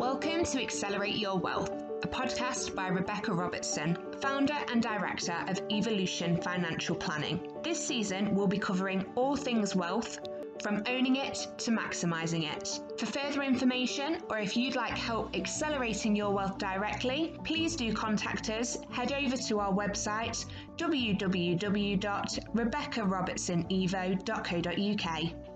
Welcome to Accelerate Your Wealth, a podcast by Rebecca Robertson, founder and director of Evolution Financial Planning. This season, we'll be covering all things wealth, from owning it to maximizing it. For further information, or if you'd like help accelerating your wealth directly, please do contact us. Head over to our website www.rebeccarobertsonevo.co.uk.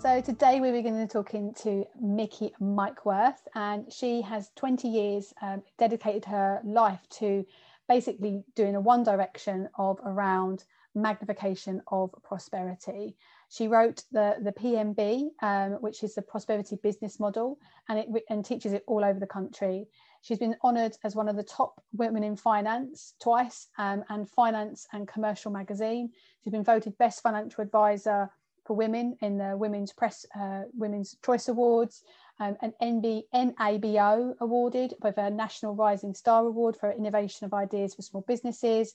So today we're going to be talking to Mickey Mikeworth, and she has 20 years um, dedicated her life to basically doing a one direction of around magnification of prosperity. She wrote the, the PMB, um, which is the Prosperity Business Model, and it and teaches it all over the country. She's been honoured as one of the top women in finance twice, um, and Finance and Commerce magazine. She's been voted best financial advisor for women in the Women's Press uh, Women's Choice Awards, um, an NB, NAWBO awarded with a National Rising Star Award for innovation of ideas for small businesses.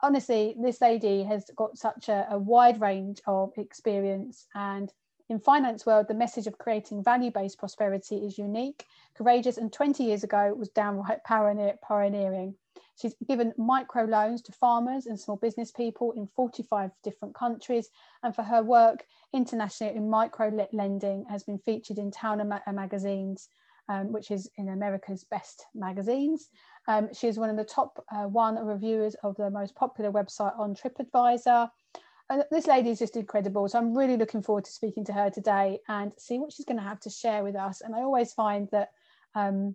Honestly, this lady has got such a, a wide range of experience and in finance world, the message of creating value-based prosperity is unique, courageous, and 20 years ago was downright pioneering. She's given micro loans to farmers and small business people in 45 different countries. And for her work internationally in micro lending has been featured in Town and magazines, um, which is in America's best magazines. Um, she is one of the top uh, one reviewers of the most popular website on TripAdvisor. And this lady is just incredible. So I'm really looking forward to speaking to her today and see what she's going to have to share with us. And I always find that um,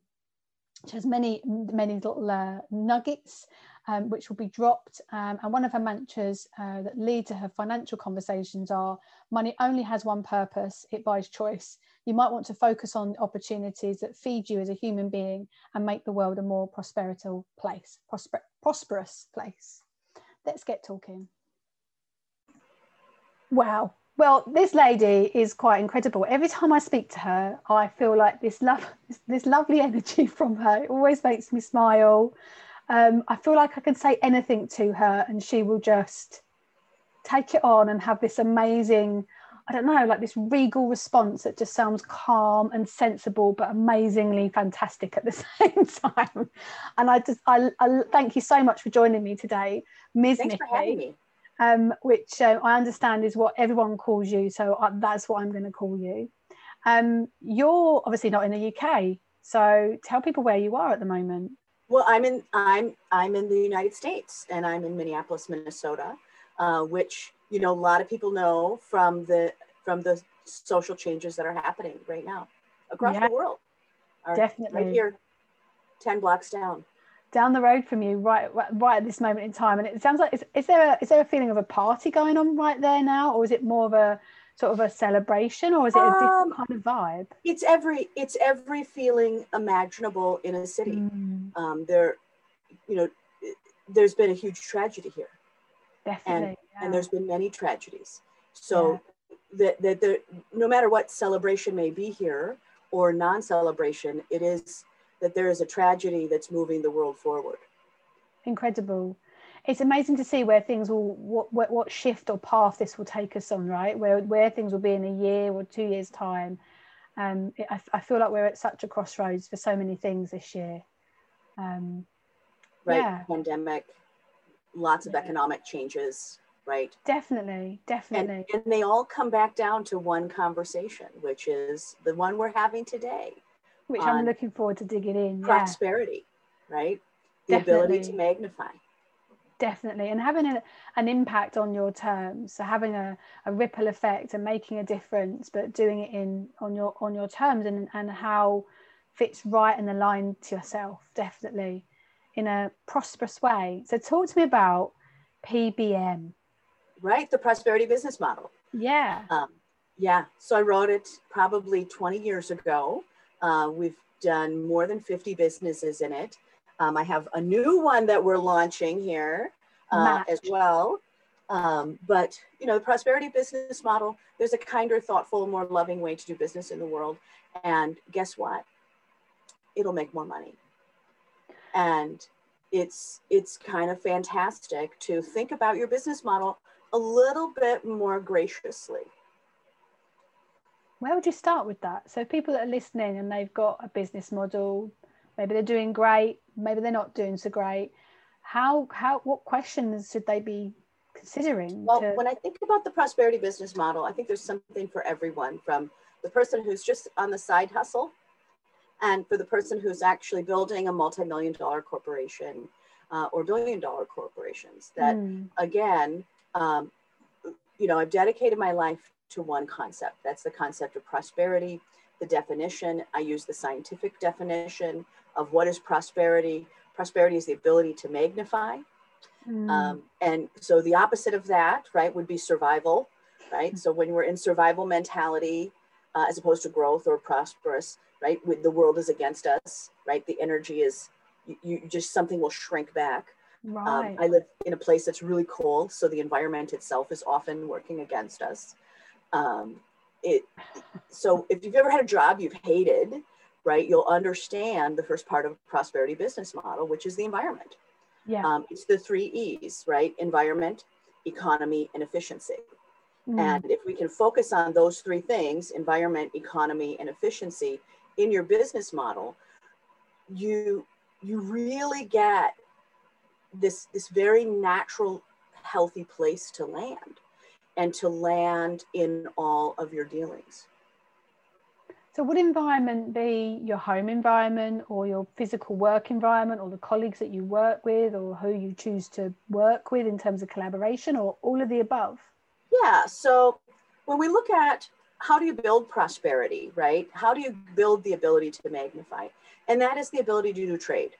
she has many, many little uh, nuggets um, which will be dropped. Um, and one of her mantras uh, that lead to her financial conversations are money only has one purpose, it buys choice. You might want to focus on opportunities that feed you as a human being and make the world a more prosperous place, prosper prosperous place. Let's get talking. Wow, well, this lady is quite incredible. Every time I speak to her, I feel like this love, this, this lovely energy from her. It always makes me smile. Um, I feel like I can say anything to her, and she will just take it on and have this amazing, I don't know, like this regal response that just sounds calm and sensible, but amazingly fantastic at the same time. And I just, I, I thank you so much for joining me today, Ms. Thanks Nikki. For having me um, which uh, I understand is what everyone calls you. So I, that's what I'm going to call you. Um, you're obviously not in the UK, so tell people where you are at the moment. Well, I'm in I'm I'm in the United States, and I'm in Minneapolis, Minnesota, uh, which you know a lot of people know from the from the social changes that are happening right now across yeah, the world. Definitely, right here, ten blocks down down the road from you right right at this moment in time and it sounds like is, is there a, is there a feeling of a party going on right there now or is it more of a sort of a celebration or is it a different um, kind of vibe it's every it's every feeling imaginable in a city mm. um, there you know there's been a huge tragedy here Definitely, and yeah. and there's been many tragedies so yeah. that that the no matter what celebration may be here or non-celebration it is that there is a tragedy that's moving the world forward. Incredible. It's amazing to see where things will, what, what, what shift or path this will take us on, right? Where, where things will be in a year or two years' time. Um, it, I, I, feel like we're at such a crossroads for so many things this year. Um, right, yeah. pandemic, lots of yeah. economic changes, right? Definitely, definitely. And, and they all come back down to one conversation, which is the one we're having today which I'm looking forward to digging in. Prosperity, yeah. right? The Definitely. ability to magnify. Definitely. And having a, an impact on your terms. So having a, a ripple effect and making a difference, but doing it in on your on your terms and, and how fits right and aligned to yourself, definitely. In a prosperous way. So talk to me about PBM. Right, the prosperity business model. Yeah. Um, yeah. So I wrote it probably 20 years ago. Uh, we've done more than 50 businesses in it. Um, I have a new one that we're launching here uh, as well. Um, but you know, the prosperity business model, there's a kinder, thoughtful, more loving way to do business in the world. And guess what? It'll make more money. And it's it's kind of fantastic to think about your business model a little bit more graciously where would you start with that? So people that are listening and they've got a business model, maybe they're doing great, maybe they're not doing so great. How how what questions should they be considering? Well, to... when I think about the prosperity business model, I think there's something for everyone from the person who's just on the side hustle and for the person who's actually building a multi-million dollar corporation uh, or billion dollar corporations that mm. again um, you know i've dedicated my life to one concept that's the concept of prosperity the definition i use the scientific definition of what is prosperity prosperity is the ability to magnify mm. um, and so the opposite of that right would be survival right so when we're in survival mentality uh, as opposed to growth or prosperous right the world is against us right the energy is you, you just something will shrink back. Um, right. Um, I live in a place that's really cold, so the environment itself is often working against us. Um, it so if you've ever had a job you've hated, right, you'll understand the first part of prosperity business model, which is the environment. Yeah. Um, it's the three E's, right? Environment, economy, and efficiency. Mm. And if we can focus on those three things, environment, economy, and efficiency in your business model, you you really get this this very natural healthy place to land and to land in all of your dealings. So would environment be your home environment or your physical work environment or the colleagues that you work with or who you choose to work with in terms of collaboration or all of the above? Yeah so when we look at how do you build prosperity right? How do you build the ability to magnify? And that is the ability to do trade.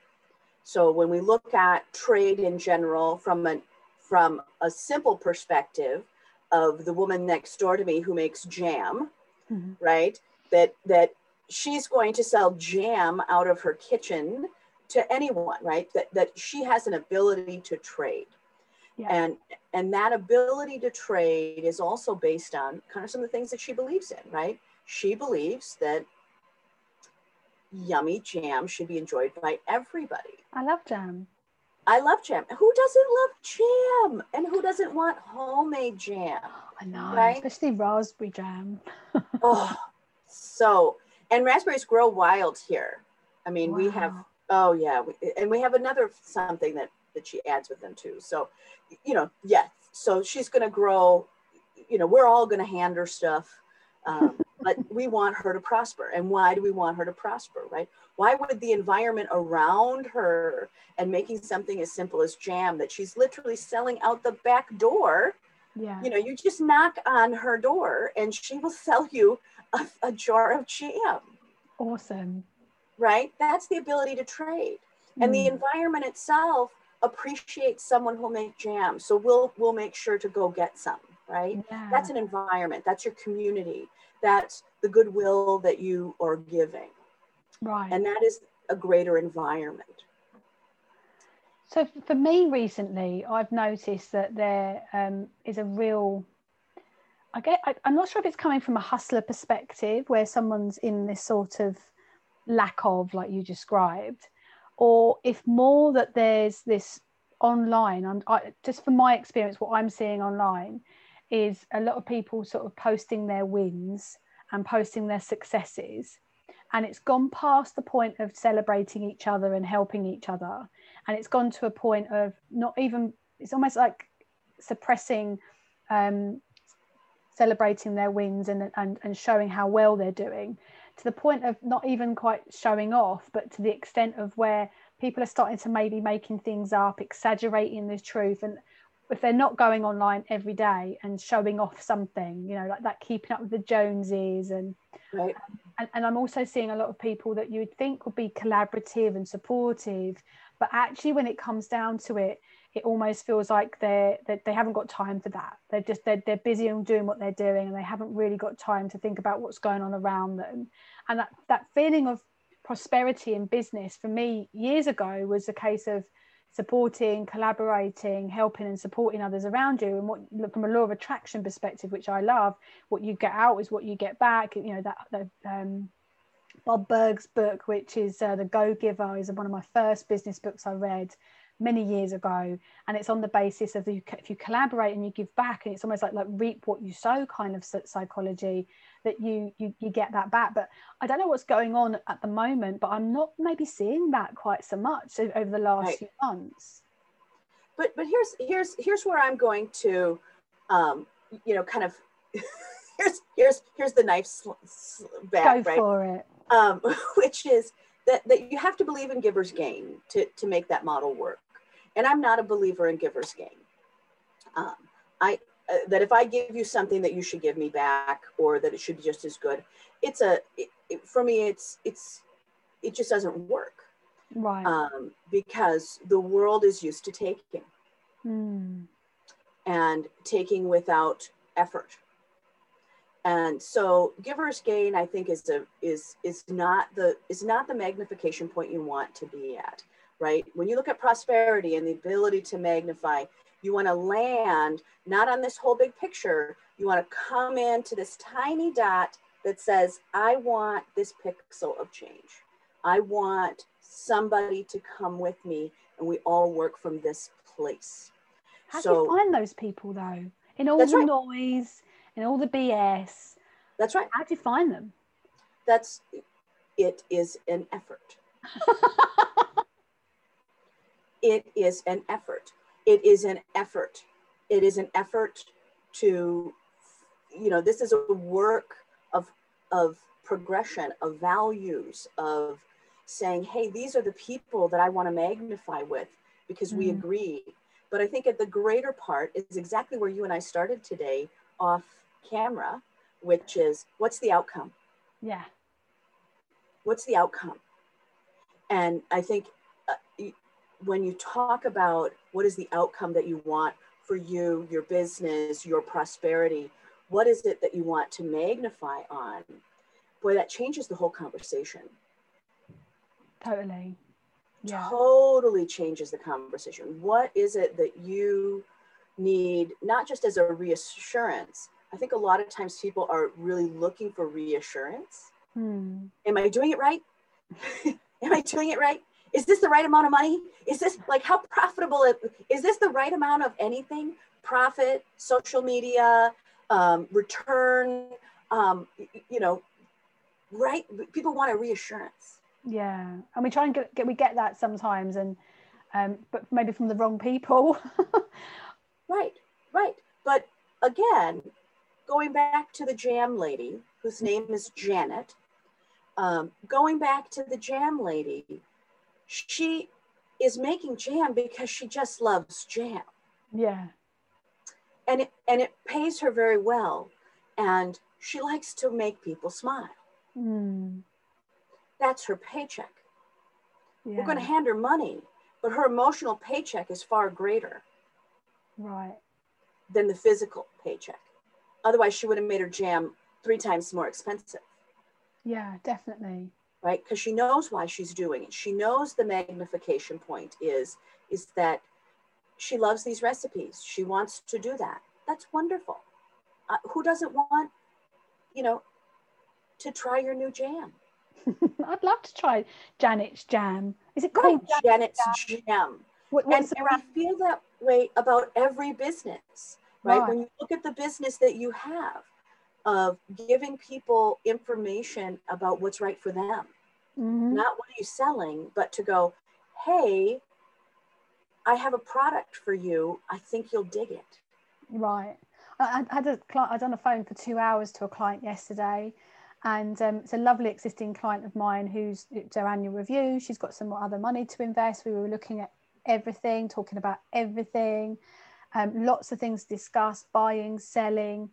So when we look at trade in general from a, from a simple perspective of the woman next door to me who makes jam, mm-hmm. right? That that she's going to sell jam out of her kitchen to anyone, right? That that she has an ability to trade. Yeah. And and that ability to trade is also based on kind of some of the things that she believes in, right? She believes that yummy jam should be enjoyed by everybody. I love jam. I love jam. Who doesn't love jam? And who doesn't want homemade jam? I know, right? especially raspberry jam. oh, so, and raspberries grow wild here. I mean, wow. we have, oh yeah, we, and we have another something that, that she adds with them too. So, you know, yeah. So she's going to grow, you know, we're all going to hand her stuff. Um, but we want her to prosper. And why do we want her to prosper, right? Why would the environment around her and making something as simple as jam that she's literally selling out the back door? Yeah. You know, you just knock on her door and she will sell you a, a jar of jam. Awesome. Right? That's the ability to trade. Mm. And the hmm. environment itself appreciates someone who'll make jam. So we'll we'll make sure to go get some, right? Yeah. That's an environment. That's your community that's the goodwill that you are giving. Right. And that is a greater environment. So for me recently, I've noticed that there um, is a real, I get, I, I'm not sure if it's coming from a hustler perspective where someone's in this sort of lack of, like you described, or if more that there's this online, and I, just from my experience, what I'm seeing online is a lot of people sort of posting their wins and posting their successes. And it's gone past the point of celebrating each other and helping each other. And it's gone to a point of not even it's almost like suppressing um, celebrating their wins and, and and showing how well they're doing to the point of not even quite showing off but to the extent of where people are starting to maybe making things up exaggerating the truth. And if they're not going online every day and showing off something you know like that keeping up with the joneses and right. and, and i'm also seeing a lot of people that you would think would be collaborative and supportive but actually when it comes down to it it almost feels like they're, that they haven't got time for that they're just they're, they're busy and doing what they're doing and they haven't really got time to think about what's going on around them and that that feeling of prosperity in business for me years ago was a case of supporting, collaborating, helping and supporting others around you. And what from a law of attraction perspective, which I love, what you get out is what you get back. You know, that um, Bob Burg's book, which is uh, The Go Giver, is one of my first business books I read many years ago and it's on the basis of the, if you collaborate and you give back and it's almost like like reap what you sow kind of psychology that you, you you get that back but i don't know what's going on at the moment but i'm not maybe seeing that quite so much over the last right. few months but but here's here's here's where i'm going to um you know kind of here's here's here's the knife sl- sl- back, Go right? for it. Um, which is that that you have to believe in giver's gain to to make that model work. And I'm not a believer in giver's gain. Um, I uh, that if I give you something that you should give me back, or that it should be just as good, it's a it, it, for me. It's it's it just doesn't work. Right. Um, because the world is used to taking. Mm. And taking without effort and so giver's gain i think is a is is not the is not the magnification point you want to be at right when you look at prosperity and the ability to magnify you want to land not on this whole big picture you want to come into this tiny dot that says i want this pixel of change i want somebody to come with me and we all work from this place how so, do you find those people though in all the right. noise and all the BS. That's right. How do you find them? That's it is an effort. it is an effort. It is an effort. It is an effort to, you know, this is a work of of progression, of values, of saying, hey, these are the people that I want to magnify with because mm. we agree. But I think at the greater part is exactly where you and I started today off camera, which is what's the outcome? Yeah. What's the outcome? And I think uh, when you talk about what is the outcome that you want for you, your business, your prosperity, what is it that you want to magnify on? Boy, that changes the whole conversation. Totally. Yeah. Totally changes the conversation. What is it that you need, not just as a reassurance, I think a lot of times people are really looking for reassurance. Hmm. Am I doing it right? Am I doing it right? Is this the right amount of money? Is this like how profitable it, is this the right amount of anything? Profit, social media, um, return, um, you know, right? People want a reassurance. Yeah, and we try and get, get we get that sometimes, and um, but maybe from the wrong people. right, right. But again, going back to the jam lady, whose name is Janet, um, going back to the jam lady, she is making jam because she just loves jam. Yeah. And it, and it pays her very well. And she likes to make people smile. Mm. That's her paycheck. Yeah. We're going to hand her money, but her emotional paycheck is far greater. Right. Than the physical paycheck. Otherwise, she would have made her jam three times more expensive. Yeah, definitely. Right, because she knows why she's doing it. She knows the magnification point is is that she loves these recipes. She wants to do that. That's wonderful. Uh, who doesn't want, you know, to try your new jam? I'd love to try Janet's jam. Is it called right, Janet's jam? jam. What, and, and we feel that way about every business right? right? When you look at the business that you have of giving people information about what's right for them, mm-hmm. not what are you selling, but to go, hey, I have a product for you. I think you'll dig it. Right. I, I had a client, I was on the phone for two hours to a client yesterday and um, it's a lovely existing client of mine who's her annual review. She's got some more other money to invest. We were looking at everything, talking about everything um, lots of things discussed buying selling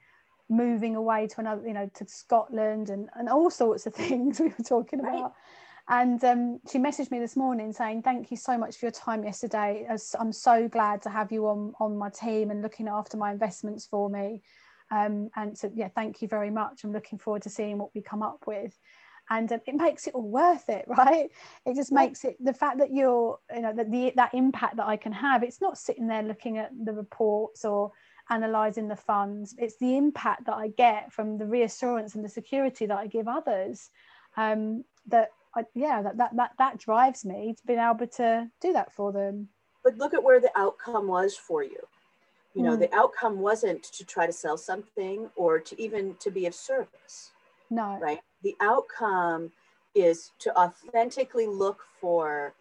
moving away to another you know to scotland and, and all sorts of things we were talking right. about. And um, she messaged me this morning saying thank you so much for your time yesterday. I'm so glad to have you on on my team and looking after my investments for me. Um, and so yeah thank you very much. I'm looking forward to seeing what we come up with. And um, it makes it all worth it right? It just makes it the fact that you're you know that the that impact that i can have it's not sitting there looking at the reports or analyzing the funds it's the impact that i get from the reassurance and the security that i give others um, that I, yeah that, that that that drives me to being able to do that for them but look at where the outcome was for you you know mm. the outcome wasn't to try to sell something or to even to be of service No. Right. The outcome is to authentically look for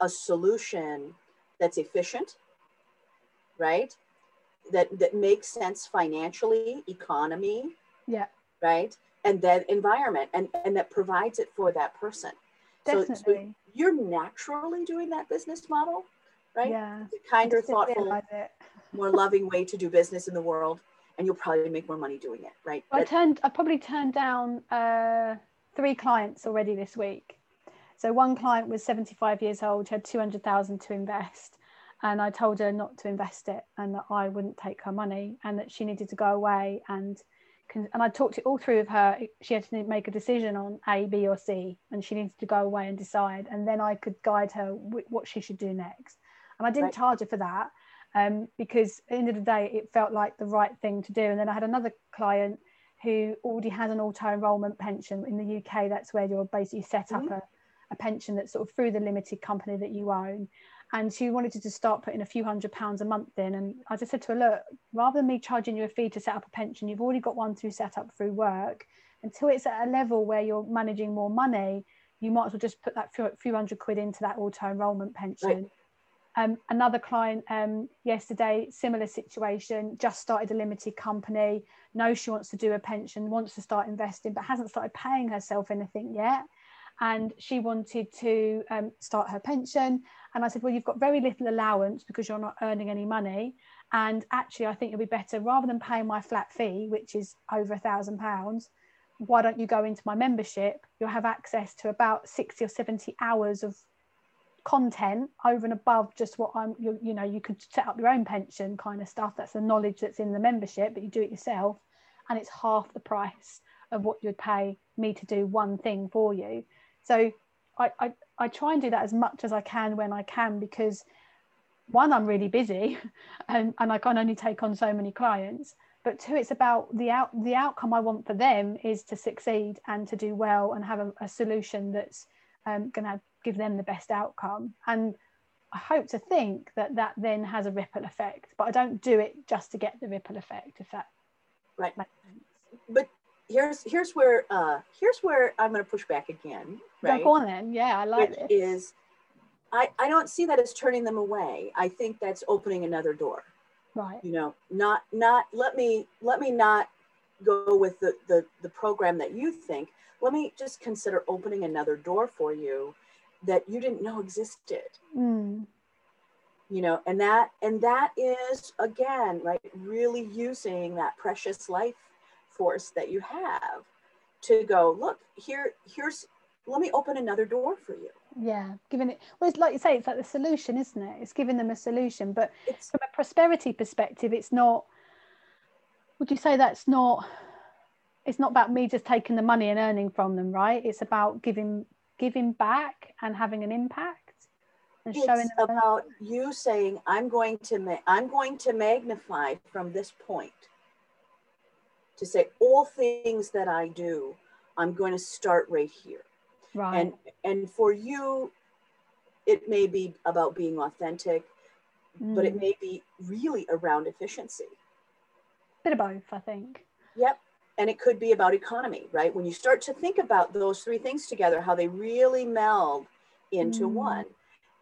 a solution that's efficient, right? That that makes sense financially, economy, Yeah. right? And then environment and, and that provides it for that person. So, so Definitely. you're naturally doing that business model, right? Yeah. The kinder, I just didn't thoughtful, more loving way to do business in the world. And you'll probably make more money doing it, right? I That- turned. I probably turned down uh, three clients already this week. So one client was 75 years old, had 200,000 to invest, and I told her not to invest it, and that I wouldn't take her money, and that she needed to go away and. And I talked it all through with her. She had to make a decision on A, B, or C, and she needed to go away and decide. And then I could guide her wh- what she should do next. And I didn't Right. charge her for that um, because at the end of the day, it felt like the right thing to do. And then I had another client who already had an auto enrollment pension in the UK. That's where you're basically set up Mhm. a, a pension that's sort of through the limited company that you own. And she wanted to just start putting a few hundred pounds a month in. And I just said to her, look, rather than me charging you a fee to set up a pension, you've already got one through set up through work. Until it's at a level where you're managing more money, you might as well just put that few, few hundred quid into that auto enrollment pension. Um, another client um, yesterday, similar situation, just started a limited company, knows she wants to do a pension, wants to start investing, but hasn't started paying herself anything yet. And she wanted to um, start her pension. And I said, Well, you've got very little allowance because you're not earning any money. And actually, I think it'll be better rather than paying my flat fee, which is over a thousand pounds. Why don't you go into my membership? You'll have access to about 60 or 70 hours of content over and above just what I'm you, you know you could set up your own pension kind of stuff that's the knowledge that's in the membership but you do it yourself and it's half the price of what you'd pay me to do one thing for you so I, I I try and do that as much as I can when I can because one I'm really busy and, and I can only take on so many clients. But two it's about the out the outcome I want for them is to succeed and to do well and have a, a solution that's um, going to give them the best outcome. And i hope to think that that then has a ripple effect but i don't do it just to get the ripple effect if that Right. makes sense. But here's here's where uh here's where I'm going to push back again, right? go on then yeah i like Which this is I I don't see that as turning them away. I think that's opening another door. right You know, not not let me let me not go with the the the program that you think. Let me just consider opening another door for you that you didn't know existed. Mm, you know and that and that is again right really using that precious life force that you have to go look here here's let me open another door for you. Yeah giving it well it's like you say it's like the solution isn't it? It's giving them a solution but it's from a prosperity perspective it's not would you say that's not it's not about me just taking the money and earning from them right? It's about giving giving back and having an impact and showing it's them about you saying i'm going to ma- i'm going to magnify from this point to say all things that i do i'm going to start right here right and and for you it may be about being authentic but it Mm. may be really around efficiency bit of both i think Yep. And it could be about economy, right? When you start to think about those three things together, how they really meld into Mm. one.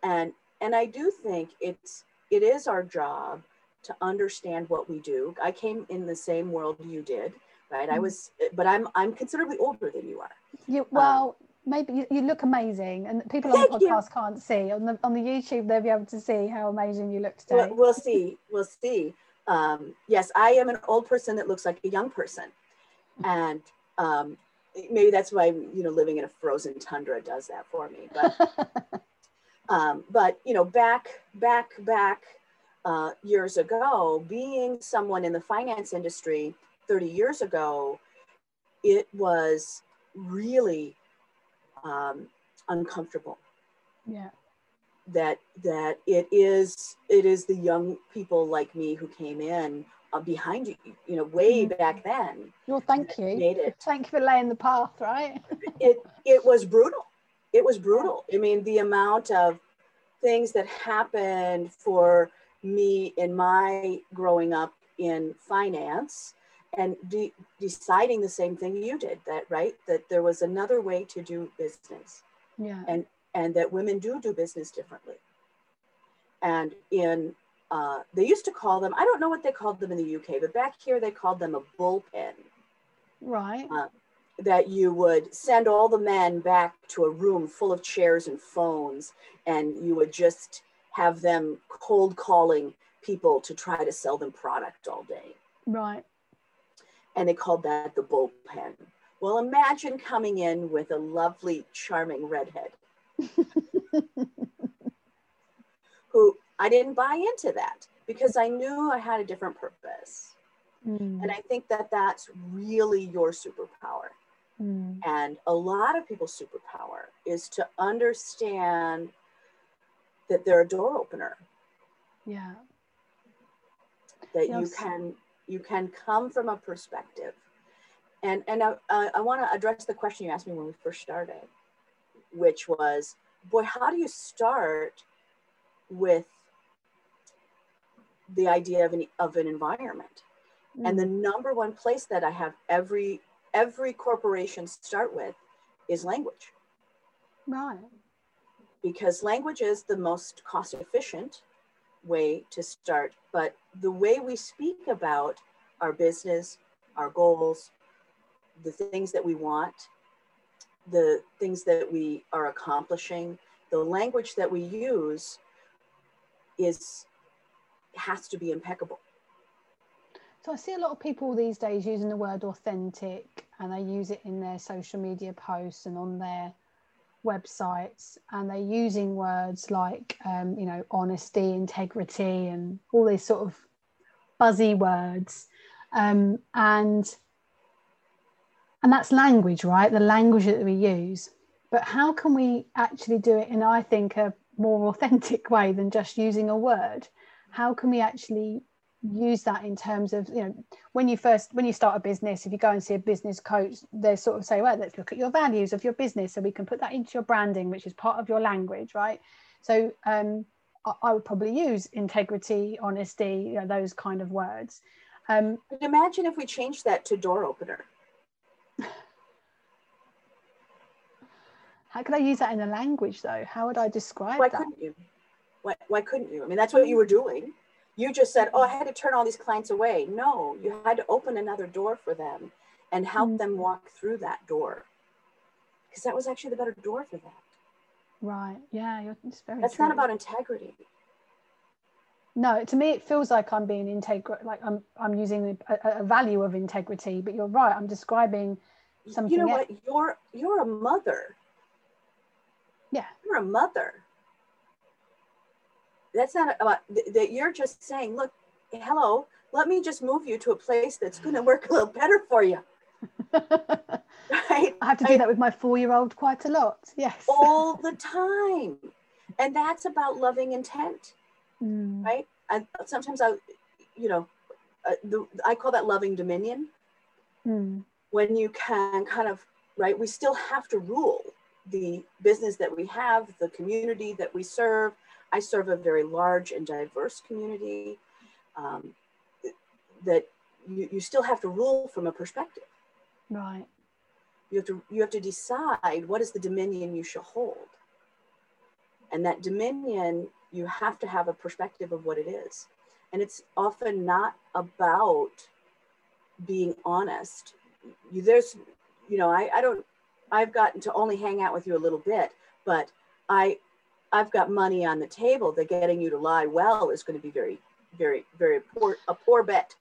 And and I do think it's it is our job to understand what we do. I came in the same world you did, right? I Mm. was but I'm I'm considerably older than you are. you well maybe you, you look amazing and people on the Thank you. podcast can't see on the on the youtube they'll be able to see how amazing you look today We'll, we'll see. We'll see. Um, yes, I am an old person that looks like a young person, and um, maybe that's why you know living in a frozen tundra does that for me. But um, but you know back back back uh, years ago, being someone in the finance industry 30 years ago, it was really um, uncomfortable. Yeah. That that it is it is the young people like me who came in uh, behind you you know way Mhm. back then. Well thank you. made it thank you for laying the path right? It it was brutal. It was brutal. I mean the amount of things that happened for me in my growing up in finance and de- deciding the same thing you did that right that there was another way to do business. Yeah. And and that women do do business differently. And in uh, they used to call them i don't know what they called them in the uk but back here they called them a bullpen. Right. Uh, that you would send all the men back to a room full of chairs and phones and you would just have them cold calling people to try to sell them product all day right and they called that the bullpen. Well, imagine coming in with a lovely, charming redhead who I didn't buy into that because I knew I had a different purpose. Mm. And I think that that's really your superpower. Mm. And a lot of people's superpower is to understand that they're a door opener, yeah. That you can you can come from a perspective. And and I, I, I want to address the question you asked me when we first started, which was, boy, how do you start with the idea of an of an environment? And the mm. number one place that I have every every corporation start with is language. Right because language is the most cost efficient way to start. But the way we speak about our business, our goals, the things that we want, the things that we are accomplishing, the language that we use is has to be impeccable. So I see a lot of people these days using the word authentic and they use it in their social media posts and on their websites and they're using words like um, you know honesty integrity and all these sort of buzzy words. Um, and and that's language right? The language that we use. But how can we actually do it in i think a more authentic way than just using a word? How can we actually use that in terms of you know when you first when you start a business if you go and see a business coach they sort of say well let's look at your values of your business so we can put that into your branding which is part of your language right so um I, I would probably use integrity honesty you know those kind of words um But imagine if we changed that to door opener. how could i use that in a language though how would i describe Why that couldn't you? Why, why couldn't you? I mean, that's what you were doing. You just said, oh, I had to turn all these clients away. No, you had to open another door for them and help Mm. them walk through that door. Because that was actually the better door for them. right yeah you're, it's very That's true. not about integrity. no to me it feels like i'm being integral like i'm i'm using a, a- a value of integrity but you're right i'm describing something you know else. what? You're you're a mother. yeah You're a mother. That's not about that. You're just saying, look, hello. Let me just move you to a place that's going to work a little better for you, right? I have to do that with my four year old quite a lot. Yes. all the time. And that's about loving intent, Mm, right? And sometimes I, you know, uh, the, I call that loving dominion. mm, When you can kind of, right, we still have to rule the business that we have, the community that we serve. I serve a very large and diverse community um, that you, you still have to rule from a perspective. right. you have to you have to decide what is the dominion you shall hold and that dominion you have to have a perspective of what it is and it's often not about being honest you, there's you know I, I don't i've gotten to only hang out with you a little bit but i i've got money on the table that getting you to lie well is going to be very very very poor a poor bet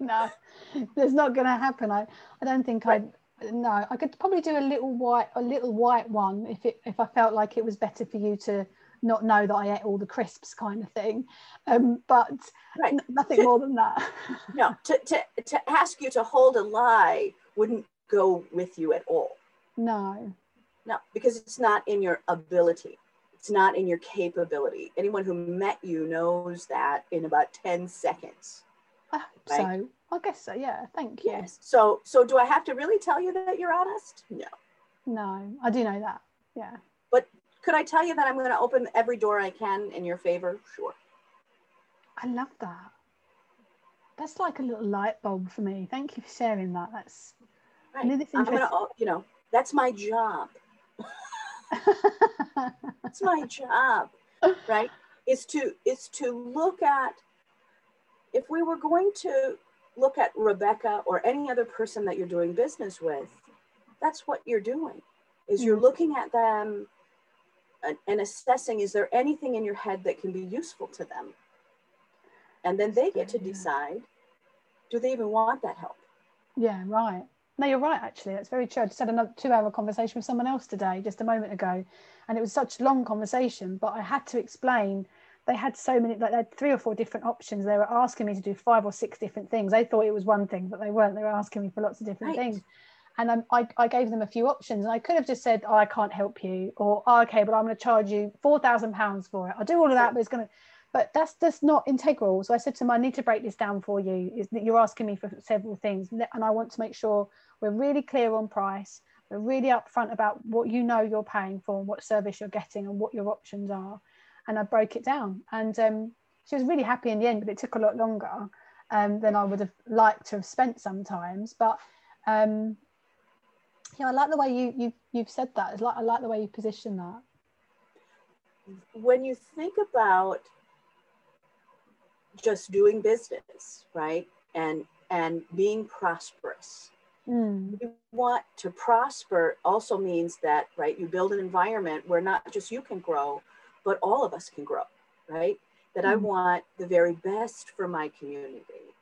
No, that's not going to happen. I, I don't think I. No, I could probably do a little white, a little white one if it if I felt like it was better for you to not know that I ate all the crisps, kind of thing. Um, but right n- nothing more than that. no to, to to ask you to hold a lie wouldn't go with you at all no. No, because it's not in your ability. It's not in your capability. Anyone who met you knows that in about 10 seconds. I hope Right. so. I guess so. Yeah. Thank you. Yes. So so do I have to really tell you that you're honest? No. No, I do know that. Yeah. But could I tell you that I'm going to open every door I can in your favor? Sure. I love that. that's like a little light bulb for me. Thank you for sharing that. That's right. I'm gonna, oh, you know, that's my job. that's my job, right? Is to is to look at if we were going to look at Rebecca or any other person that you're doing business with, that's what you're doing. Is you're mm. looking at them and, and assessing is there anything in your head that can be useful to them? And then they get to decide do they even want that help? Yeah, right. No, you're right, actually. That's very true. I just had another two hour conversation with someone else today, just a moment ago. And it was such a long conversation, but I had to explain they had so many like they had three or four different options they were asking me to do five or six different things they thought it was one thing but they weren't they were asking me for lots of different right. things and I'm, I, I gave them a few options and I could have just said oh, I can't help you or oh, okay but I'm going to charge you four thousand pounds for it I'll do all of that but it's going to but that's just not integral so I said to them I need to break this down for you is that you're asking me for several things and I want to make sure we're really clear on price we're really upfront about what you know you're paying for and what service you're getting and what your options are and I broke it down. And um, she was really happy in the end, but it took a lot longer um, than I would have liked to have spent sometimes. But um, yeah, I like the way you, you you've said that. It's like I like the way you position that. When you think about just doing business, right, and and being prosperous. Mm. You want to prosper also means that right you build an environment where not just you can grow but all of us can grow, right? That mm-hmm. I want the very best for my community.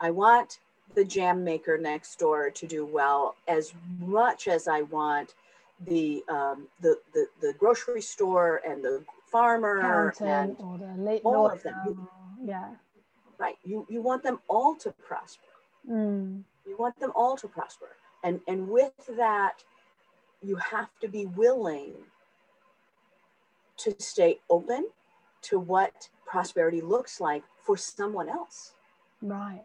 I want the jam maker next door to do well as much as I want the um, the, the the grocery store and the farmer and or the late all of them. You, yeah, right. You you want them all to prosper. Mm. You want them all to prosper, and and with that, you have to be willing to stay open to what prosperity looks like for someone else. Right.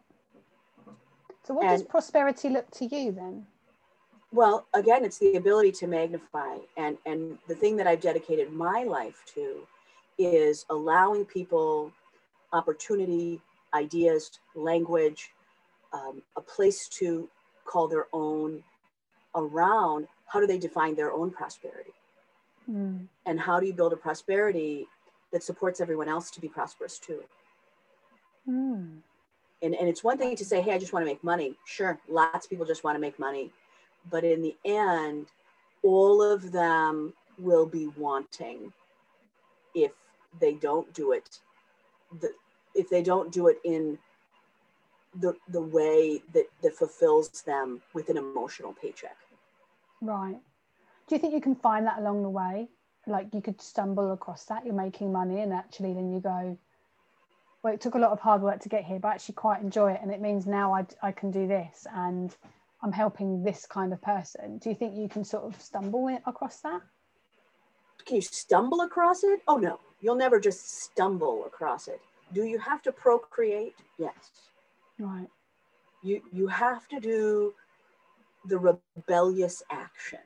So, what and, does prosperity look to you then? Well, again, it's the ability to magnify. And, and the thing that I've dedicated my life to is allowing people opportunity, ideas, language, um, a place to call their own around how do they define their own prosperity Mm. And how do you build a prosperity that supports everyone else to be prosperous too? Mm. And, and it's one thing to say, hey, I just want to make money. Sure, lots of people just want to make money. But in the end, all of them will be wanting if they don't do it the, if they don't do it in the the way that that fulfills them with an emotional paycheck. Right. Do you think you can find that along the way? Like you could stumble across that you're making money and actually then you go well it took a lot of hard work to get here but I actually quite enjoy it and it means now I, I can do this and i'm helping this kind of person. Do you think you can sort of stumble across that? Can you stumble across it? Oh no. You'll never just stumble across it. Do you have to procreate? Yes right you you have to do the rebellious action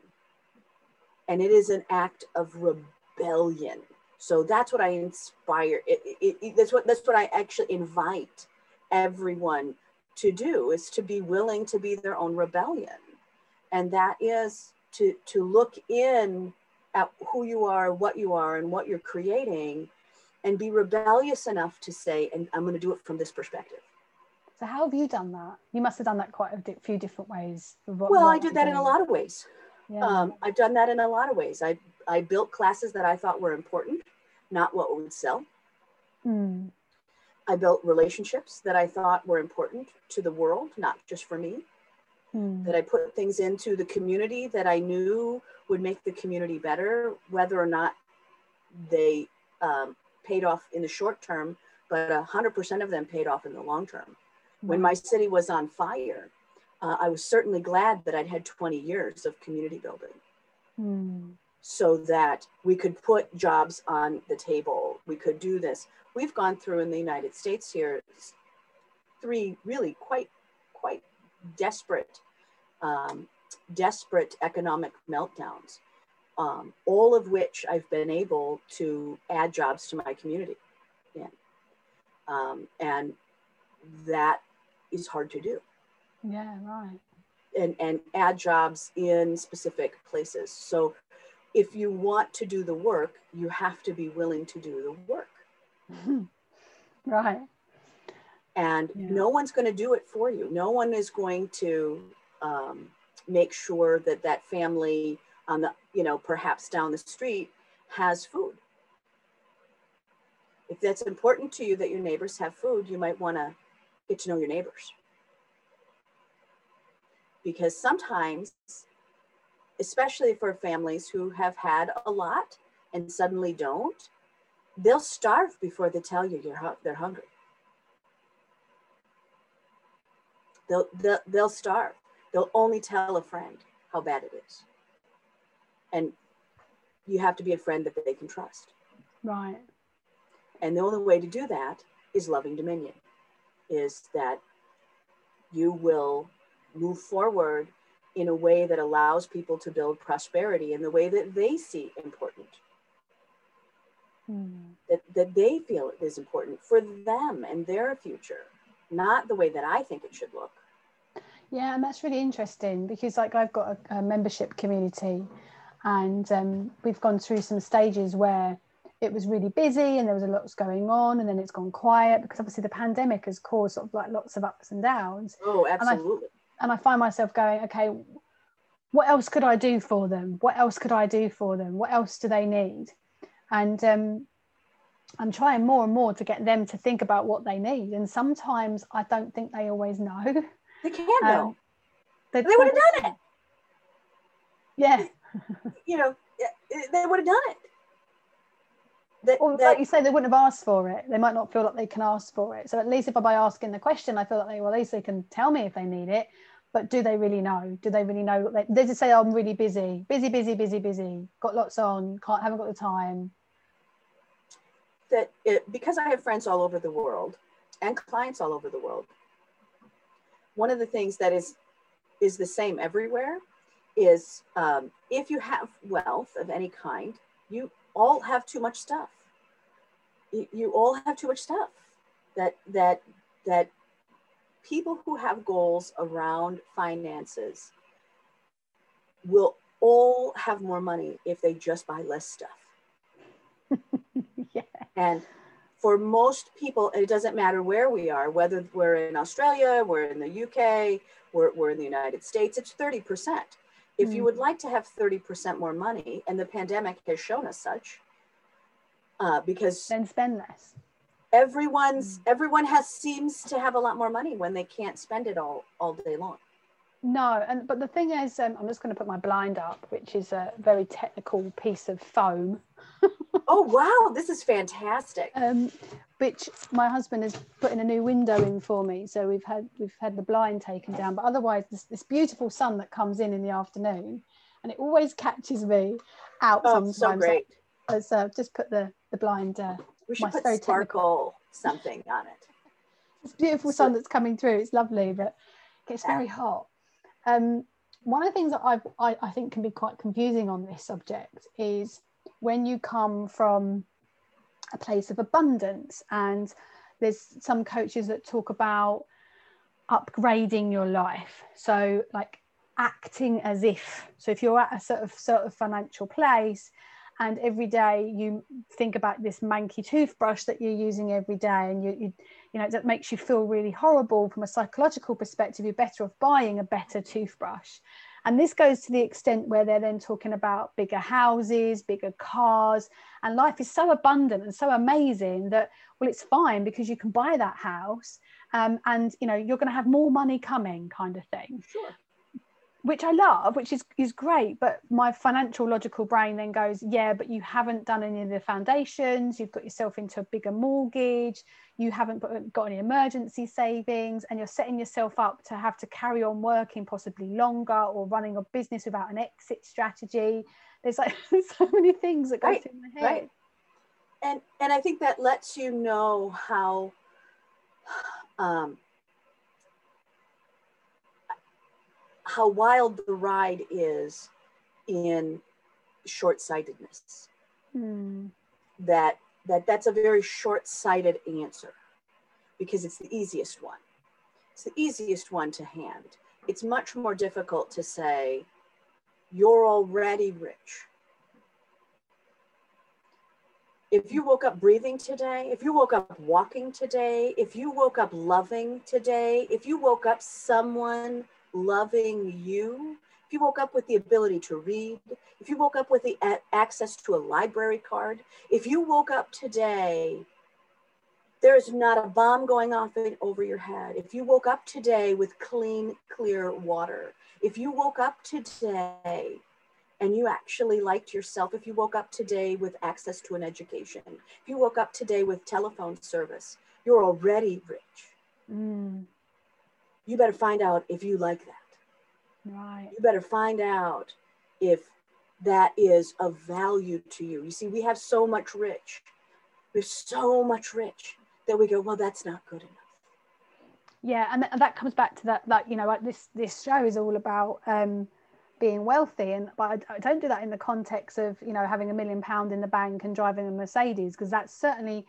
and it is an act of rebellion. So that's what I inspire. It, it, it, that's what that's what I actually invite everyone to do is to be willing to be their own rebellion, and that is to to look in at who you are, what you are, and what you're creating, and be rebellious enough to say, "And I'm going to do it from this perspective." So how have you done that? You must have done that quite a few different ways. well, I did that in a lot of ways. Yeah. Um, I've done that in a lot of ways. I, I built classes that I thought were important, not what would sell. Mm. I built relationships that I thought were important to the world, not just for me. Mm. That I put things into the community that I knew would make the community better, whether or not they um, paid off in the short term, but 100% of them paid off in the long term. When my city was on fire, uh, I was certainly glad that I'd had 20 years of community building so that we could put jobs on the table. We could do this. We've gone through in the United States here three really quite, quite desperate, um, desperate economic meltdowns, um, all of which I've been able to add jobs to my community. Um, and that is hard to do. Yeah, right. And, and add jobs in specific places. So if you want to do the work, you have to be willing to do the work. right. And yeah. no one's going to do it for you. No one is going to um, make sure that that family on the, you know, perhaps down the street has food. If that's important to you that your neighbors have food, you might want to get to know your neighbors. Because sometimes, especially for families who have had a lot and suddenly don't, they'll starve before they tell you you're, they're hungry. They'll, they'll, they'll starve. They'll only tell a friend how bad it is. And you have to be a friend that they can trust. Right. And the only way to do that is loving dominion, is that you will move forward in a way that allows people to build prosperity in the way that they see important. Mm. That, that they feel is important for them and their future, not the way that I think it should look. Yeah, and that's really interesting because, like, I've got a, a membership community, and um, we've gone through some stages where it was really busy and there was a lot going on and then it's gone quiet because obviously the pandemic has caused sort of like lots of ups and downs. Oh absolutely and I, and I find myself going okay what else could i do for them? What else could i do for them? What else do they need? And um, i'm trying more and more to get them to think about what they need. And sometimes i don't think they always know. They can know. Um, they, they would have done it. Yeah. You know they would have done it or like you say, they wouldn't have asked for it. They might not feel like they can ask for it. So at least if I by asking the question, I feel like they well, at least they can tell me if they need it. But do they really know? Do they really know? They, they just say, oh, "I'm really busy, busy, busy, busy, busy. Got lots on. Can't, haven't got the time." That it, because I have friends all over the world and clients all over the world. One of the things that is is the same everywhere is um, if you have wealth of any kind, you all have too much stuff. You, you all have too much stuff that that that people who have goals around finances will all have more money if they just buy less stuff. yeah. And for most people, it doesn't matter where we are, whether we're in Australia, we're in the UK, we're, we're in the United States, it's 30%. If you would like to have 30% more money, and the pandemic has shown us such, uh, because then spend less. Everyone's mm. everyone has seems to have a lot more money when they can't spend it all all day long. No, and but the thing is, um, I'm just going to put my blind up, which is a very technical piece of foam. oh wow, this is fantastic. Um, which my husband is putting a new window in for me, so we've had we've had the blind taken down. But otherwise, this, this beautiful sun that comes in in the afternoon, and it always catches me out oh, sometimes. So great. So uh, just put the the blind. Uh, we should put sparkle technical. something on it. It's beautiful so, sun that's coming through. It's lovely, but it gets very hot. Um, one of the things that I've, I, I think can be quite confusing on this subject is when you come from a place of abundance and there's some coaches that talk about upgrading your life. So like acting as if so if you're at a sort of sort of financial place and every day you think about this manky toothbrush that you're using every day and you, you you know that makes you feel really horrible from a psychological perspective you're better off buying a better toothbrush. And this goes to the extent where they're then talking about bigger houses bigger cars and life is so abundant and so amazing that well it's fine because you can buy that house um, and you know you're going to have more money coming kind of thing. Sure which I love, which is is great. But my financial logical brain then goes, yeah, but you haven't done any of the foundations. You've got yourself into a bigger mortgage. You haven't got any emergency savings, and you're setting yourself up to have to carry on working possibly longer or running a business without an exit strategy. There's like so many things that go right, through my head. Right. And and I think that lets you know how. Um, how wild the ride is in short-sightedness. Hmm. That that that's a very short-sighted answer because it's the easiest one. It's the easiest one to hand. It's much more difficult to say, you're already rich. If you woke up breathing today, if you woke up walking today, if you woke up loving today, if you woke up someone loving you, if you woke up with the ability to read, if you woke up with the access to a library card, if you woke up today there is not a bomb going off over your head. If you woke up today with clean, clear water, if you woke up today and you actually liked yourself, if you woke up today with access to an education, if you woke up today with telephone service, you're already rich. Mm. You better find out if you like that. Right. You better find out if that is of value to you. You see, we have so much rich. We have so much rich that we go, well, that's not good enough. Yeah, and, th- and that comes back to that, like you know, like this this show is all about um, being wealthy, and but I, I don't do that in the context of you know having a million pound in the bank and driving a Mercedes because that's certainly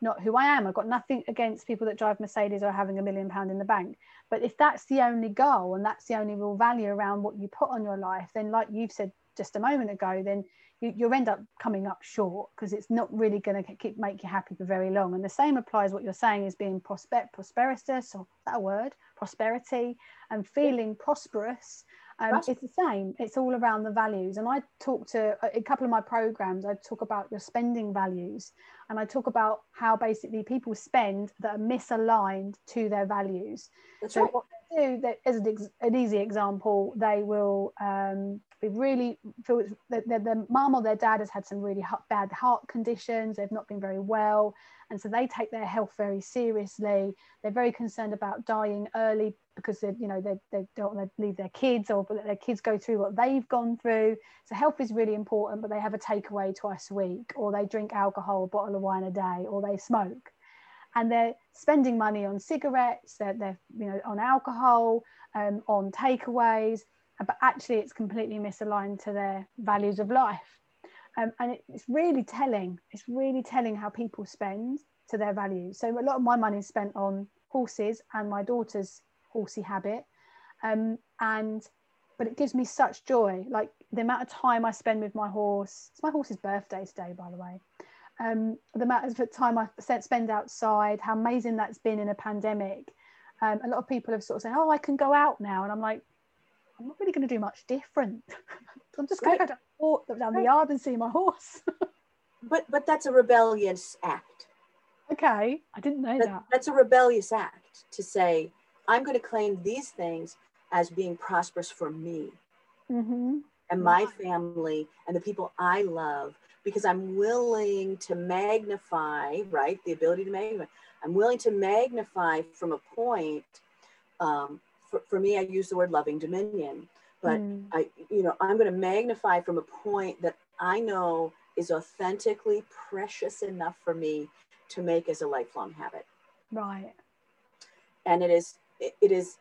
not who I am. I've got nothing against people that drive Mercedes or having a million pound in the bank. But if that's the only goal and that's the only real value around what you put on your life, then like you've said just a moment ago, then you, will end up coming up short because it's not really going to keep make you happy for very long. And the same applies what you're saying is being prosper prosperous or that word prosperity and feeling prosperous. Um, it's the same. It's all around the values. And I talk to a couple of my programs. I talk about your spending values, and I talk about how basically people spend that are misaligned to their values. That's so right. what they do, that, as an, an easy example, they will um, they really feel that their, their mum or their dad has had some really bad heart conditions. They've not been very well. And so they take their health very seriously. They're very concerned about dying early because they you know they, they don't want to leave their kids or let their kids go through what they've gone through. So health is really important but they have a takeaway twice a week. Or they drink alcohol a bottle of wine a day or they smoke. And they're spending money on cigarettes they're, they're you know on alcohol um, on takeaways but actually it's completely misaligned to their values of life. Um, and it's really telling. It's really telling how people spend to their values. So a lot of my money is spent on horses and my daughter's horsey habit. Um, and but it gives me such joy. Like the amount of time I spend with my horse. It's my horse's birthday today, by the way. Um, the amount of time I spend outside, how amazing that's been in a pandemic. Um, a lot of people have sort of said, "Oh, I can go out now," and I'm like, I'm not really going to do much different. I'm just going to go down the yard and see my horse. but but that's a rebellious act. Okay, I didn't know that, that. That's a rebellious act to say I'm going to claim these things as being prosperous for me mm-hmm. and my family and the people I love because I'm willing to magnify, right? The ability to magnify. I'm willing to magnify from a point um, for, for me, I use the word loving dominion, but mm. I, you know, I'm going to magnify from a point that I know is authentically precious enough for me to make as a lifelong habit. Right. And it is, it is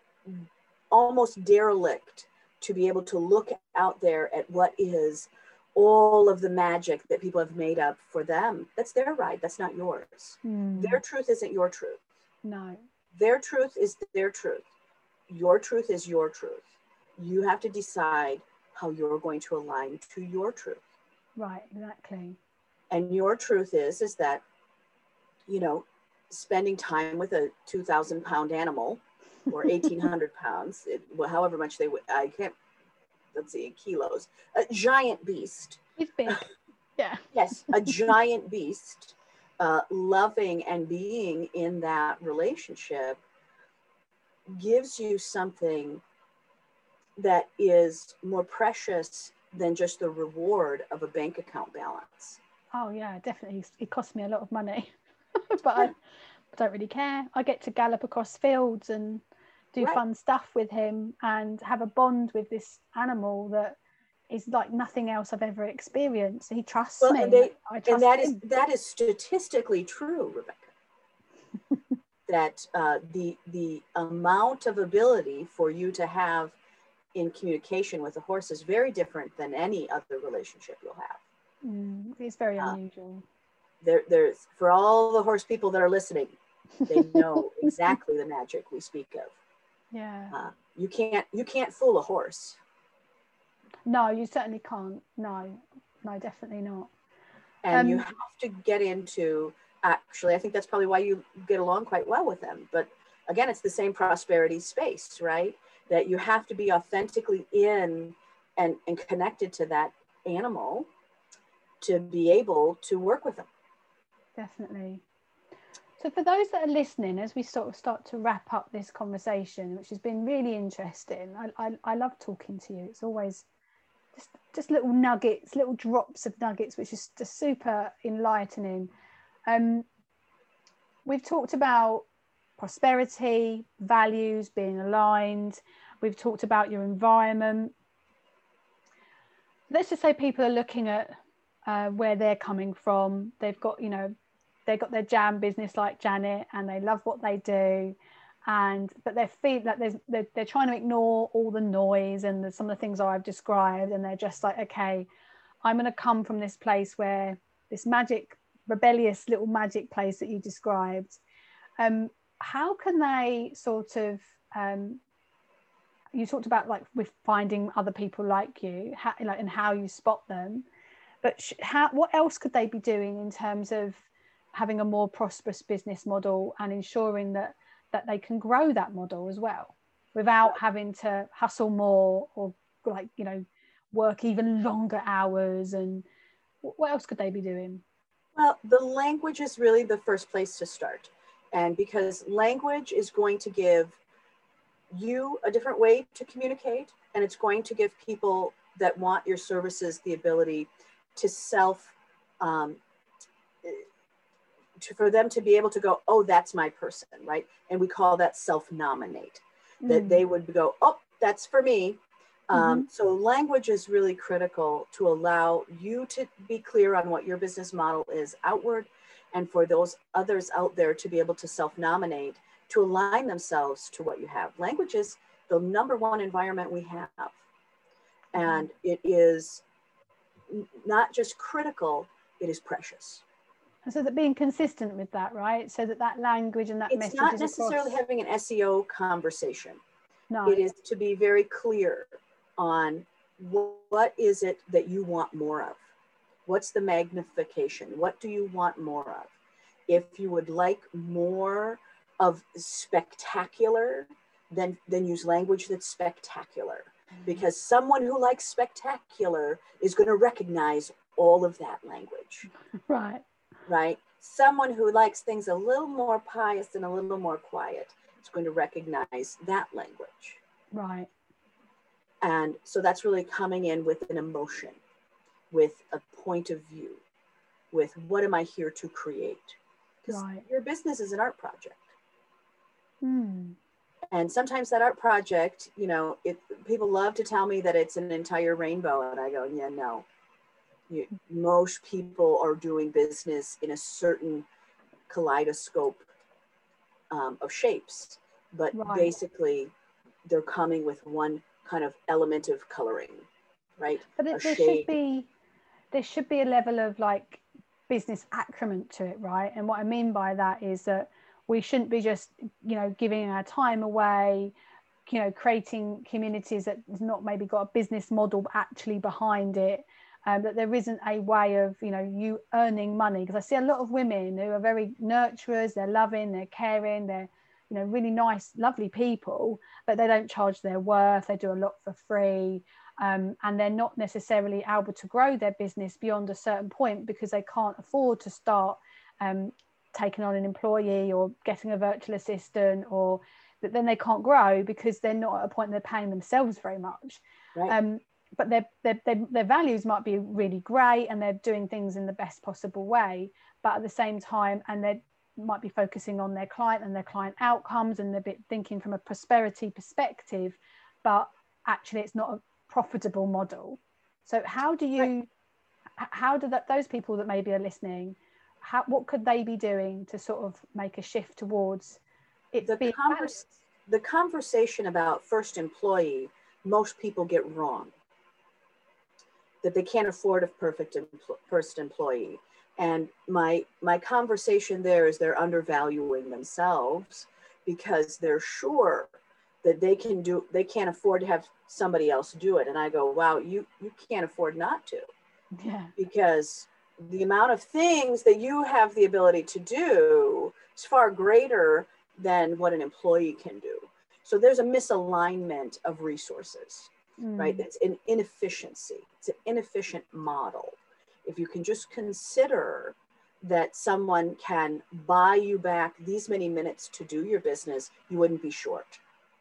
almost derelict to be able to look out there at what is all of the magic that people have made up for them. That's their right. That's not yours. Mm. Their truth isn't your truth. No. Their truth is their truth your truth is your truth. You have to decide how you're going to align to your truth. Right, exactly. And your truth is is that, you know, spending time with a 2,000 pound animal or 1,800 pounds, it, well, however much they would, I can't, let's see, kilos, a giant beast. It's big. Yeah. yes, a giant beast, uh, loving and being in that relationship gives you something that is more precious than just the reward of a bank account balance. Oh yeah, definitely. It costs me a lot of money, but I don't really care. I get to gallop across fields and do right. fun stuff with him and have a bond with this animal that is like nothing else I've ever experienced. He trusts well, me. And, they, trust and that him. is that is statistically true, Rebecca. That uh, the the amount of ability for you to have in communication with a horse is very different than any other relationship you'll have. Mm, it's very uh, unusual. There, there's for all the horse people that are listening, they know exactly the magic we speak of. Yeah. Uh, you can't you can't fool a horse. No, you certainly can't. No, no, definitely not. And Um, you have to get into actually, I think that's probably why you get along quite well with them. But again, it's the same prosperity space, right? That you have to be authentically in and, and connected to that animal to be able to work with them. Definitely. So, for those that are listening, as we sort of start to wrap up this conversation, which has been really interesting, I, I, I love talking to you. It's always just, just little nuggets, little drops of nuggets, which is just super enlightening. Um, we've talked about prosperity, values being aligned. We've talked about your environment. Let's just say people are looking at uh, where they're coming from. They've got, you know, they've got their jam business like Janet, and they love what they do, and but they feel like they're, they're trying to ignore all the noise and the, some of the things I've described, and they're just like, okay, I'm going to come from this place where this magic, rebellious little magic place that you described. Um, how can they sort of um, you talked about like with finding other people like you how, like and how you spot them but sh- how what else could they be doing in terms of having a more prosperous business model and ensuring that that they can grow that model as well without having to hustle more or like you know work even longer hours and what else could they be doing Well, the language is really the first place to start. And because language is going to give you a different way to communicate, and it's going to give people that want your services the ability to self, um, to, for them to be able to go, oh, that's my person, right? And we call that self nominate, that Mm. they would go, oh, that's for me. Um, So language is really critical to allow you to be clear on what your business model is outward, and for those others out there to be able to self-nominate to align themselves to what you have. Language is the number one environment we have, and it is not just critical; it is precious. And so that being consistent with that right so that that language and that It's message not necessarily across. having an SEO conversation. no it is to be very clear on what is it that you want more of? What's the magnification? What do you want more of? If you would like more of spectacular then then use language that's spectacular. Mm-hmm. Because someone who likes spectacular is going to recognize all of that language. Right. Right? Someone who likes things a little more pious and a little more quiet is going to recognize that language. right And so that's really coming in with an emotion, with a point of view, with what am I here to create? Because Right. your business is an art project. Hmm. And sometimes that art project, you know, it people love to tell me that it's an entire rainbow. And I go, yeah, no. You, most people are doing business in a certain kaleidoscope um, of shapes, but Right. basically they're coming with one kind of element of coloring, right? but it, there shade. should be there should be a level of like business acumen to it right and what i mean by that is that we shouldn't be just you know giving our time away you know creating communities that has not maybe got a business model actually behind it um, that there isn't a way of you know you earning money because i see a lot of women who are very nurturers they're loving they're caring they're you know really nice lovely people but they don't charge their worth they do a lot for free um, and they're not necessarily able to grow their business beyond a certain point because they can't afford to start um, taking on an employee or getting a virtual assistant or that then they can't grow because they're not at a point they're paying themselves very much Right. um, but their, their, their, their values might be really great and they're doing things in the best possible way but at the same time and they might be focusing on their client and their client outcomes and they're bit thinking from a prosperity perspective but actually it's not a profitable model so how do you how do that those people that maybe are listening how what could they be doing to sort of make a shift towards it the, the conversation about first employee, most people get wrong. That they can't afford a perfect first employee. And my my conversation there is they're undervaluing themselves because they're sure that they can do they can't afford to have somebody else do it. And i go wow you you can't afford not to. Yeah. Because the amount of things that you have the ability to do is far greater than what an employee can do. So there's a misalignment of resources Mm. right it's an inefficiency. It's an inefficient model if you can just consider that someone can buy you back these many minutes to do your business you wouldn't be short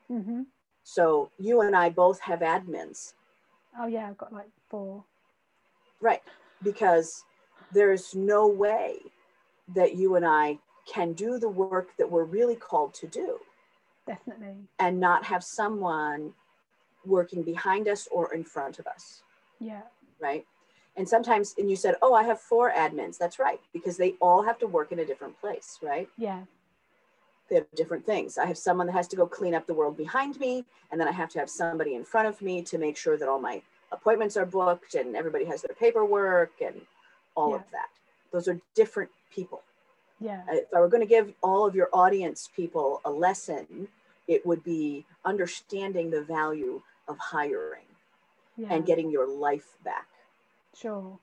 hmm so you and I both have admins, Oh yeah, I've got like four. right? Because there's no way that you and I can do the work that we're really called to do Definitely. and not have someone working behind us or in front of us, Yeah. right? And sometimes, and you said, oh, I have four admins. That's right, because they all have to work in a different place, right? Yeah. They have different things. I have someone that has to go clean up the world behind me, and then I have to have somebody in front of me to make sure that all my appointments are booked and everybody has their paperwork and all Yeah. of that. Those are different people. Yeah. Uh, if I were going to give all of your audience people a lesson, it would be understanding the value of hiring Yeah. and getting your life back. Sure.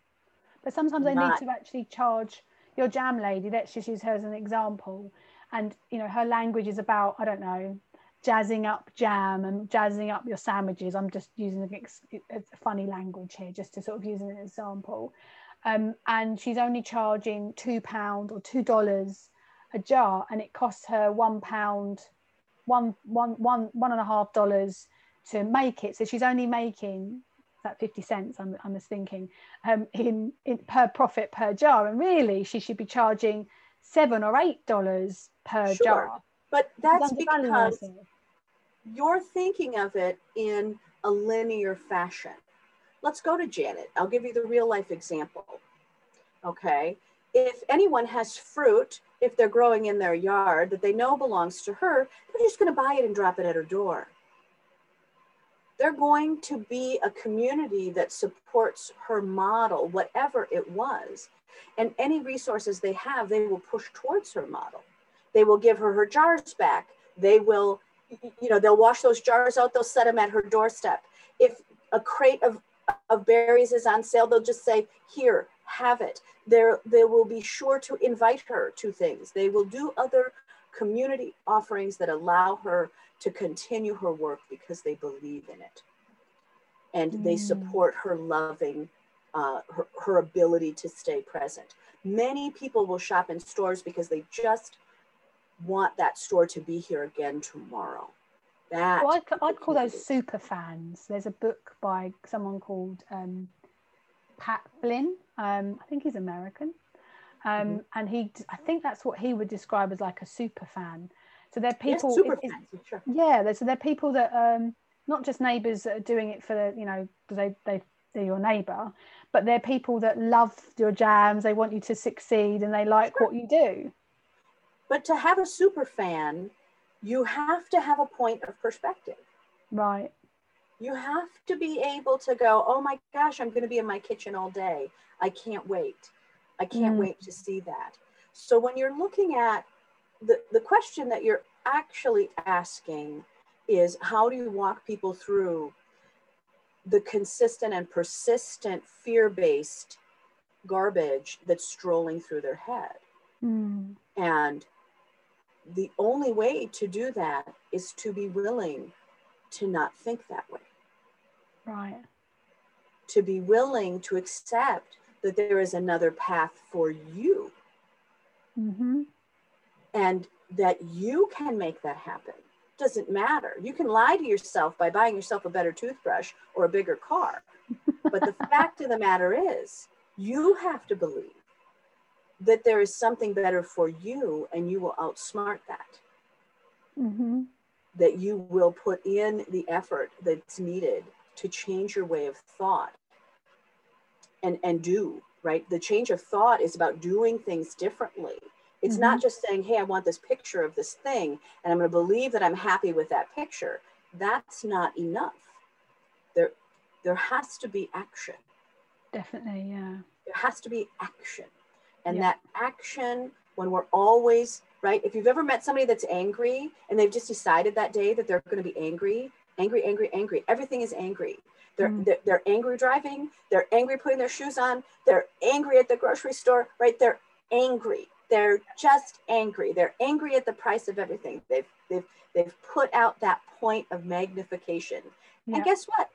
But sometimes I need to actually charge your jam lady, let's just use her as an example. And you know, her language is about, I don't know, jazzing up jam and jazzing up your sandwiches. I'm just using a, a funny language here just to sort of use an example. Um, and she's only charging two pound or two dollars a jar, and it costs her one pound, one one one one and a half dollars to make it. So she's only making that 50 cents I'm, I'm just thinking um, in, in per profit per jar and really she should be charging seven or eight dollars per Sure. jar But that's because you're thinking of it in a linear fashion. Let's go to Janet. I'll give you the real life example. Okay. If anyone has fruit, if they're growing in their yard that they know belongs to her, they're just going to buy it and drop it at her door. They're going to be a community that supports her model, whatever it was. And any resources they have, they will push towards her model. They will give her her jars back. They will you know they'll wash those jars out they'll set them at her doorstep if a crate of, of berries is on sale they'll just say here have it there they will be sure to invite her to things they will do other community offerings that allow her to continue her work because they believe in it and they Mm. support her loving uh, her, her ability to stay present many people will shop in stores because they just want that store to be here again tomorrow. That Well, I'd, I'd call those super fans there's a book by someone called um, Pat Flynn um, I think he's American um, Mm-hmm. and he I think that's what he would describe as like a super fan so they're Yes, people super it- sure. yeah they're- so they're people that um not just neighbors that are doing it for the you know they they they're your neighbor but they're people that love your jams they want you to succeed and they like Sure. what you do But to have a super fan, you have to have a point of perspective. right You have to be able to go, oh my gosh, I'm going to be in my kitchen all day. I can't wait. I can't Mm. wait to see that. So when you're looking at the, the question that you're actually asking is how do you walk people through the consistent and persistent fear-based garbage that's strolling through their head? Mm. And the only way to do that is to be willing to not think that way, right to be willing to accept that there is another path for you mm-hmm. and that you can make that happen. Doesn't matter. You can lie to yourself by buying yourself a better toothbrush or a bigger car. But the fact of the matter is, you have to believe that there is something better for you and you will outsmart that. Mm-hmm. that you will put in the effort that's needed to change your way of thought and and do right? The change of thought is about doing things differently. It's not mm-hmm. just saying hey i want this picture of this thing and i'm going to believe that i'm happy with that picture. That's not enough. There there has to be action. Definitely yeah. There has to be action. And Yeah. that action when we're always right? If you've ever met somebody that's angry and they've just decided that day that they're going to be angry, angry, angry, angry, everything is angry. They're, mm. they're, they're angry driving. They're angry putting their shoes on. They're angry at the grocery store, right? They're angry. They're just angry. They're angry at the price of everything. They've, they've, they've put out that point of magnification. Yeah. And guess what?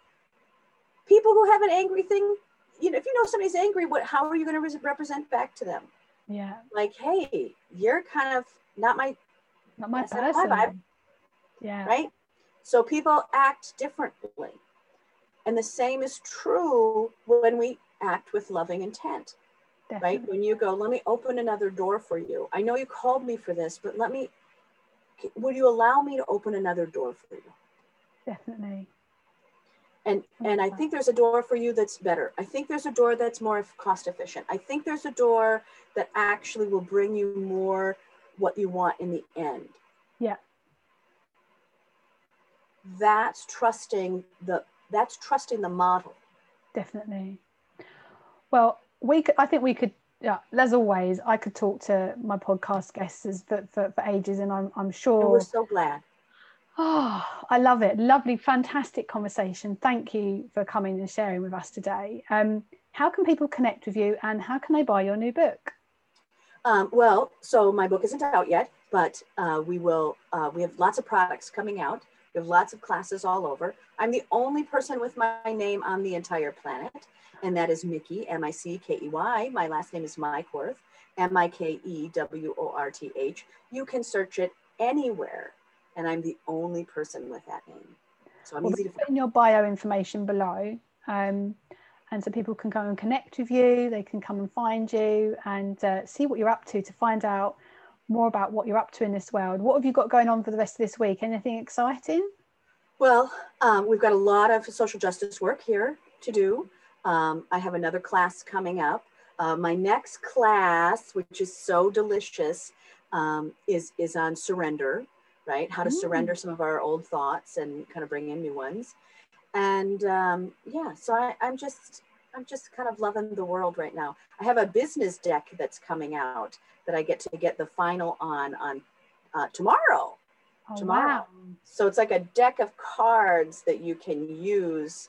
People who have an angry thing, you know, if you know somebody's angry, what, how are you going to represent back to them? Yeah. Like, hey, you're kind of not my, not my person. My vibe. Yeah. Right. So people act differently. And the same is true when we act with loving intent. Definitely. Right? When you go, let me open another door for you. I know you called me for this, but let me, would you allow me to open another door for you? Definitely. And, and I think there's a door for you that's better. I think there's a door that's more cost efficient. I think there's a door that actually will bring you more what you want in the end. Yeah. That's trusting the that's trusting the model. Definitely. Well, we could, I think we could, yeah, as always, I could talk to my podcast guests for, for, for ages and I'm, I'm sure. And we're so glad. Oh, I love it. Lovely, fantastic conversation. Thank you for coming and sharing with us today. Um, how can people connect with you and how can they buy your new book? Um, well, so my book isn't out yet, but uh, we will, uh, we have lots of products coming out. We have lots of classes all over. I'm the only person with my name on the entire planet, and that is Mickey, M I C K E Y. My last name is Mikeworth, M I K E W O R T H. You can search it anywhere, and I'm the only person with that name. So I'm well, easy to find. in your bio information below. Um, and so people can come and connect with you, they can come and find you and uh, see what you're up to to find out more about what you're up to in this world. What have you got going on for the rest of this week? Anything exciting? Well, um, we've got a lot of social justice work here to do. Um, I have another class coming up. Uh, my next class, which is so delicious, um, is, is on surrender, right? How to mm. surrender some of our old thoughts and kind of bring in new ones. And um, yeah, so I, I'm just, I'm just kind of loving the world right now. I have a business deck that's coming out that I get to get the final on on uh, tomorrow. Oh, tomorrow. Wow. So it's like a deck of cards that you can use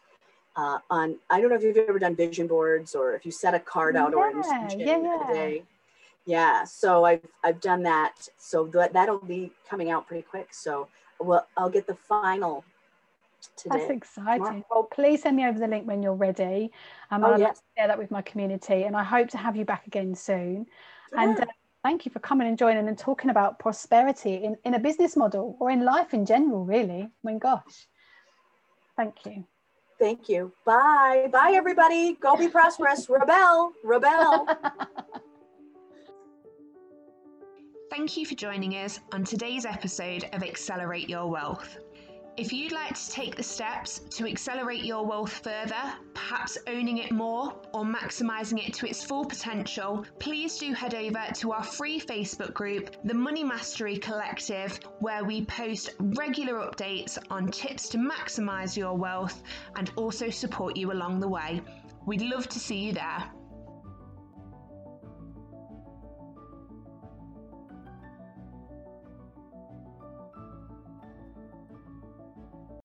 uh, on. I don't know if you've ever done vision boards or if you set a card out yeah, or an yeah, yeah. day. Yeah, so I've I've done that. So that that'll be coming out pretty quick. So well, I'll get the final Today. That's exciting. Well, please send me over the link when you're ready. Um, oh, I'd yes. like to share that with my community, and I hope to have you back again soon. Yeah. And uh, thank you for coming and joining and talking about prosperity in, in a business model or in life in general, really. I mean, gosh, thank you. Thank you. Bye. Bye, everybody. Go be prosperous. rebel. Rebel. Thank you for joining us on today's episode of Accelerate Your Wealth. If you'd like to take the steps to accelerate your wealth further, perhaps owning it more or maximizing it to its full potential, please do head over to our free Facebook group, the Money Mastery Collective, where we post regular updates on tips to maximize your wealth and also support you along the way. We'd love to see you there.